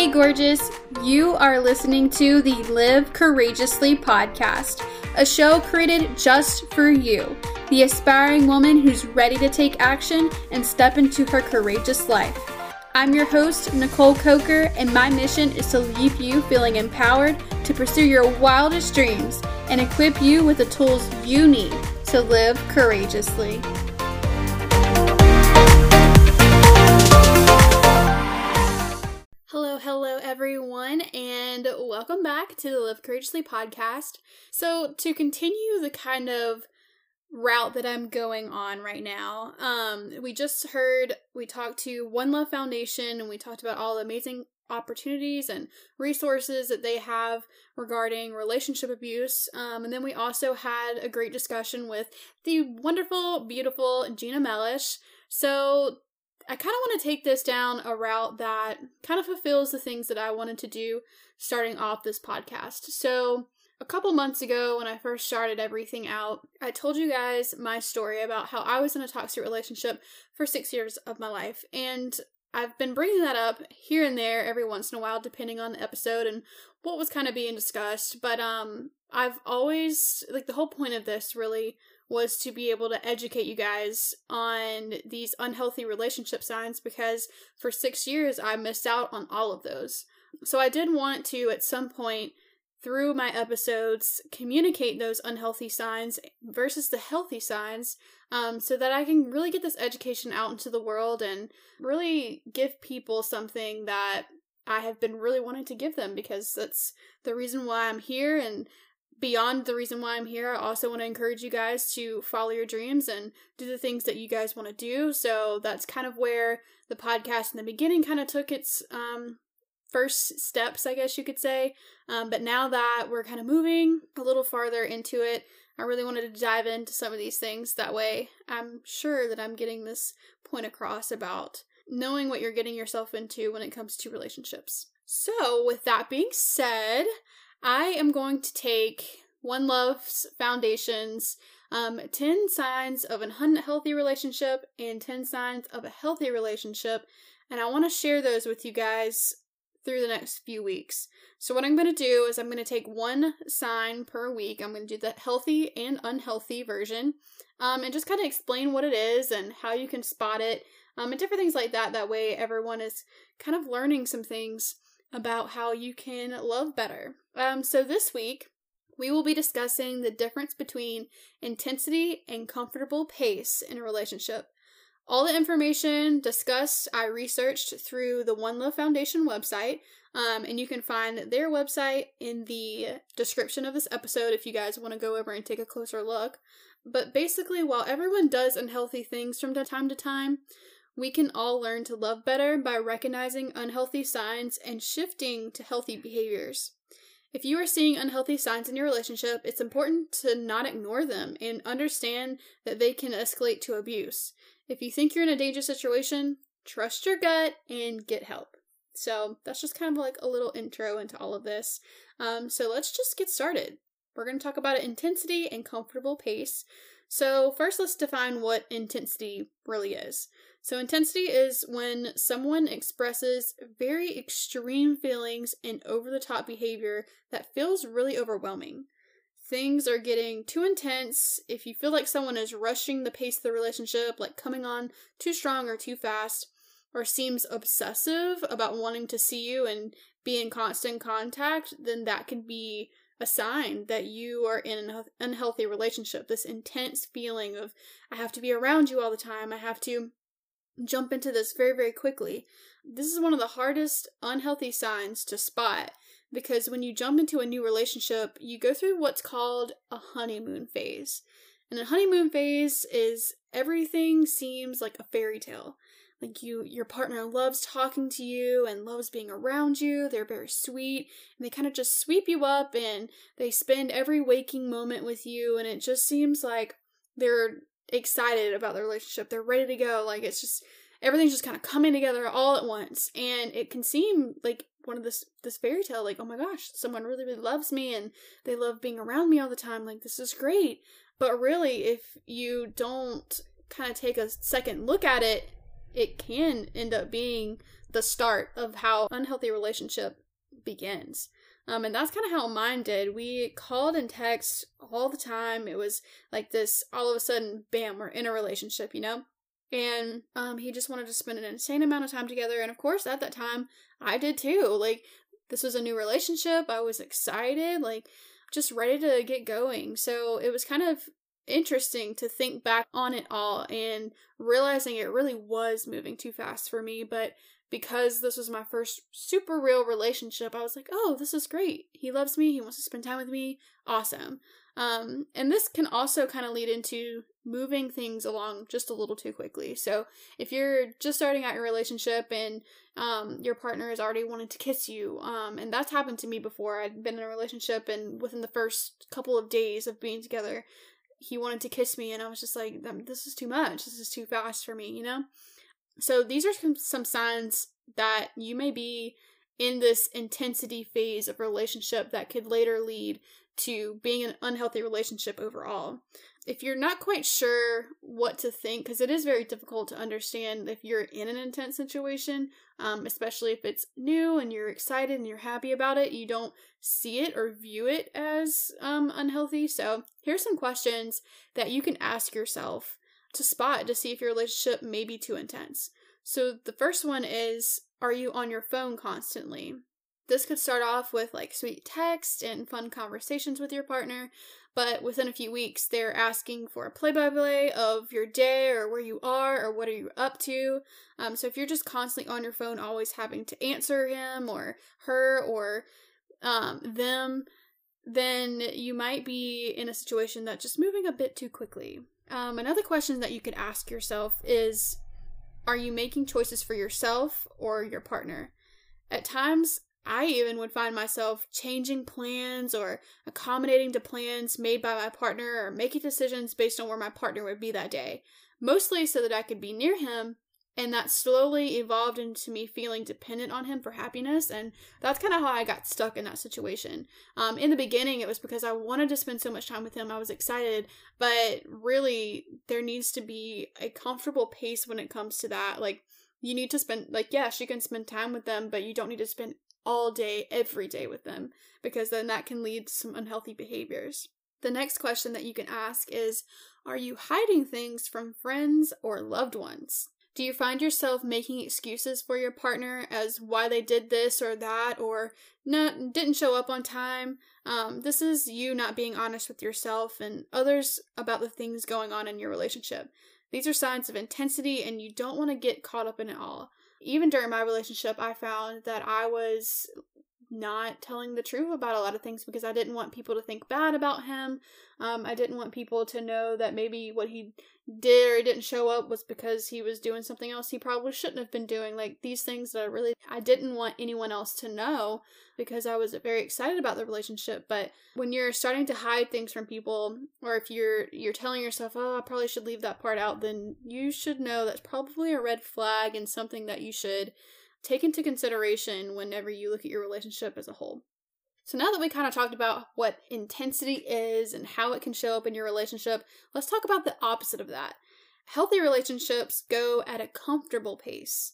Hey, gorgeous. You are listening to the Live Courageously podcast, a show created just for you, the aspiring woman who's ready to take action and step into her courageous life. I'm your host, Nicole Coker, and my mission is to leave you feeling empowered to pursue your wildest dreams and equip you with the tools you need to live courageously. Welcome back to the Live Courageously podcast. So, to continue the kind of route that I'm going on right now. Um, we just heard we talked to One Love Foundation and we talked about all the amazing opportunities and resources that they have regarding relationship abuse. Um, and then we also had a great discussion with the wonderful, beautiful Gina Mellish. So I kind of want to take this down a route that kind of fulfills the things that I wanted to do starting off this podcast. So a couple months ago, when I first started everything out, I told you guys my story about how I was in a toxic relationship for six years of my life. And I've been bringing that up here and there every once in a while, depending on the episode and what was kind of being discussed. But um, I've always, like, the whole point of this really was to be able to educate you guys on these unhealthy relationship signs because for six years I missed out on all of those. So I did want to, at some point, through my episodes communicate those unhealthy signs versus the healthy signs um, so that I can really get this education out into the world and really give people something that I have been really wanting to give them because that's the reason why I'm here and beyond the reason why I'm here, I also want to encourage you guys to follow your dreams and do the things that you guys want to do. So that's kind of where the podcast in the beginning kind of took its um, first steps, I guess you could say. Um, but now that we're kind of moving a little farther into it, I really wanted to dive into some of these things. That way, I'm sure that I'm getting this point across about knowing what you're getting yourself into when it comes to relationships. So, with that being said, I am going to take One Love's Foundation's um, 10 signs of an unhealthy relationship and 10 signs of a healthy relationship, and I want to share those with you guys through the next few weeks. So, what I'm going to do is I'm going to take one sign per week. I'm going to do the healthy and unhealthy version um, and just kind of explain what it is and how you can spot it um, and different things like that. That way, everyone is kind of learning some things about how you can love better. Um, so, this week, we will be discussing the difference between intensity and comfortable pace in a relationship. All the information discussed, I researched through the One Love Foundation website, um, and you can find their website in the description of this episode if you guys want to go over and take a closer look. But basically, while everyone does unhealthy things from time to time, we can all learn to love better by recognizing unhealthy signs and shifting to healthy behaviors. If you are seeing unhealthy signs in your relationship, it's important to not ignore them and understand that they can escalate to abuse. If you think you're in a dangerous situation, trust your gut and get help. So that's just kind of like a little intro into all of this. Um, so let's just get started. We're going to talk about intensity and comfortable pace. So, first, let's define what intensity really is. So, intensity is when someone expresses very extreme feelings and over the top behavior that feels really overwhelming things are getting too intense, if you feel like someone is rushing the pace of the relationship, like coming on too strong or too fast, or seems obsessive about wanting to see you and be in constant contact, then that can be a sign that you are in an unhealthy relationship. This intense feeling of, I have to be around you all the time, I have to jump into this very, very quickly. This is one of the hardest unhealthy signs to spot because when you jump into a new relationship, you go through what's called a honeymoon phase. And a honeymoon phase is everything seems like a fairy tale. Like you your partner loves talking to you and loves being around you. They're very sweet and they kind of just sweep you up and they spend every waking moment with you and it just seems like they're excited about the relationship. They're ready to go. Like it's just everything's just kind of coming together all at once and it can seem like one of this this fairy tale like oh my gosh someone really really loves me and they love being around me all the time like this is great but really if you don't kind of take a second look at it it can end up being the start of how unhealthy relationship begins. Um, and that's kind of how mine did. We called and text all the time. It was like this all of a sudden, bam, we're in a relationship, you know? And um, he just wanted to spend an insane amount of time together. And of course, at that time, I did too. Like, this was a new relationship. I was excited, like, just ready to get going. So it was kind of interesting to think back on it all and realizing it really was moving too fast for me. But because this was my first super real relationship, I was like, oh, this is great. He loves me. He wants to spend time with me. Awesome. Um, and this can also kind of lead into moving things along just a little too quickly. So if you're just starting out your relationship and um, your partner is already wanting to kiss you, um, and that's happened to me before. I'd been in a relationship, and within the first couple of days of being together, he wanted to kiss me, and I was just like, "This is too much. This is too fast for me," you know. So these are some, signs that you may be in this intensity phase of relationship that could later lead to being an unhealthy relationship overall. If you're not quite sure what to think, because it is very difficult to understand if you're in an intense situation, um, especially if it's new and you're excited and you're happy about it, you don't see it or view it as um, unhealthy. So, here's some questions that you can ask yourself to spot to see if your relationship may be too intense. So, the first one is Are you on your phone constantly? This could start off with like sweet text and fun conversations with your partner, but within a few weeks, they're asking for a play by play of your day or where you are or what are you up to. Um, so if you're just constantly on your phone, always having to answer him or her or um, them, then you might be in a situation that's just moving a bit too quickly. Um, another question that you could ask yourself is Are you making choices for yourself or your partner? At times, I even would find myself changing plans or accommodating to plans made by my partner or making decisions based on where my partner would be that day, mostly so that I could be near him. And that slowly evolved into me feeling dependent on him for happiness. And that's kind of how I got stuck in that situation. Um, in the beginning, it was because I wanted to spend so much time with him. I was excited. But really, there needs to be a comfortable pace when it comes to that. Like, you need to spend like yes you can spend time with them but you don't need to spend all day, every day with them, because then that can lead to some unhealthy behaviors. The next question that you can ask is Are you hiding things from friends or loved ones? Do you find yourself making excuses for your partner as why they did this or that, or no, didn't show up on time? Um, this is you not being honest with yourself and others about the things going on in your relationship. These are signs of intensity, and you don't want to get caught up in it all even during my relationship, I found that I was not telling the truth about a lot of things because I didn't want people to think bad about him. Um, I didn't want people to know that maybe what he did or didn't show up was because he was doing something else he probably shouldn't have been doing. Like these things that I really I didn't want anyone else to know because I was very excited about the relationship. But when you're starting to hide things from people, or if you're you're telling yourself, "Oh, I probably should leave that part out," then you should know that's probably a red flag and something that you should take into consideration whenever you look at your relationship as a whole. So now that we kind of talked about what intensity is and how it can show up in your relationship, let's talk about the opposite of that. Healthy relationships go at a comfortable pace.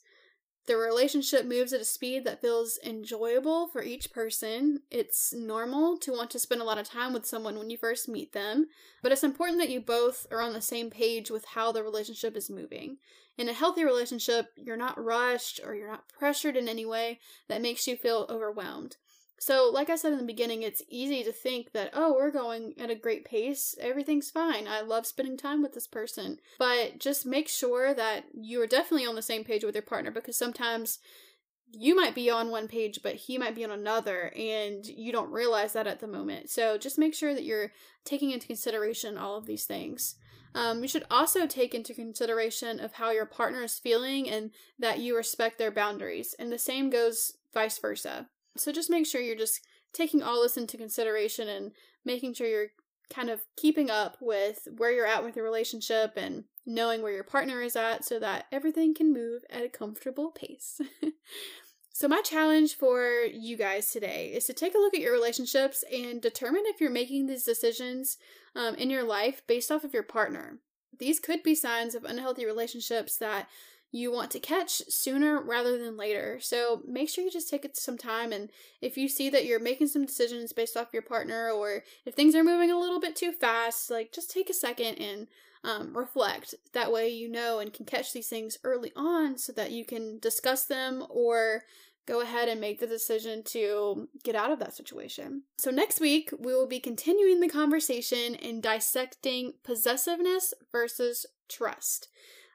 The relationship moves at a speed that feels enjoyable for each person. It's normal to want to spend a lot of time with someone when you first meet them, but it's important that you both are on the same page with how the relationship is moving. In a healthy relationship, you're not rushed or you're not pressured in any way that makes you feel overwhelmed. So, like I said in the beginning, it's easy to think that, oh, we're going at a great pace. Everything's fine. I love spending time with this person. But just make sure that you are definitely on the same page with your partner because sometimes you might be on one page, but he might be on another, and you don't realize that at the moment. So, just make sure that you're taking into consideration all of these things. Um, you should also take into consideration of how your partner is feeling and that you respect their boundaries. And the same goes vice versa. So just make sure you're just taking all this into consideration and making sure you're kind of keeping up with where you're at with your relationship and knowing where your partner is at so that everything can move at a comfortable pace. so, my challenge for you guys today is to take a look at your relationships and determine if you're making these decisions um, in your life based off of your partner. These could be signs of unhealthy relationships that you want to catch sooner rather than later. So make sure you just take it some time. And if you see that you're making some decisions based off your partner, or if things are moving a little bit too fast, like just take a second and um, reflect. That way, you know and can catch these things early on so that you can discuss them or go ahead and make the decision to get out of that situation. So, next week, we will be continuing the conversation in dissecting possessiveness versus trust.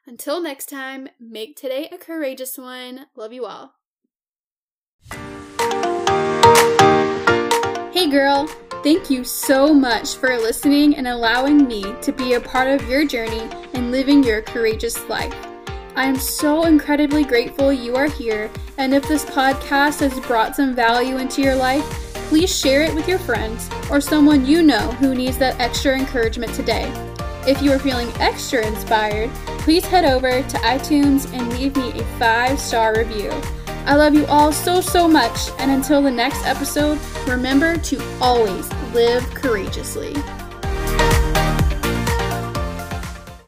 Until next time, make today a courageous one. Love you all. Hey, girl. Thank you so much for listening and allowing me to be a part of your journey in living your courageous life. I am so incredibly grateful you are here, and if this podcast has brought some value into your life, please share it with your friends or someone you know who needs that extra encouragement today. If you are feeling extra inspired, please head over to iTunes and leave me a five star review. I love you all so, so much, and until the next episode, remember to always live courageously.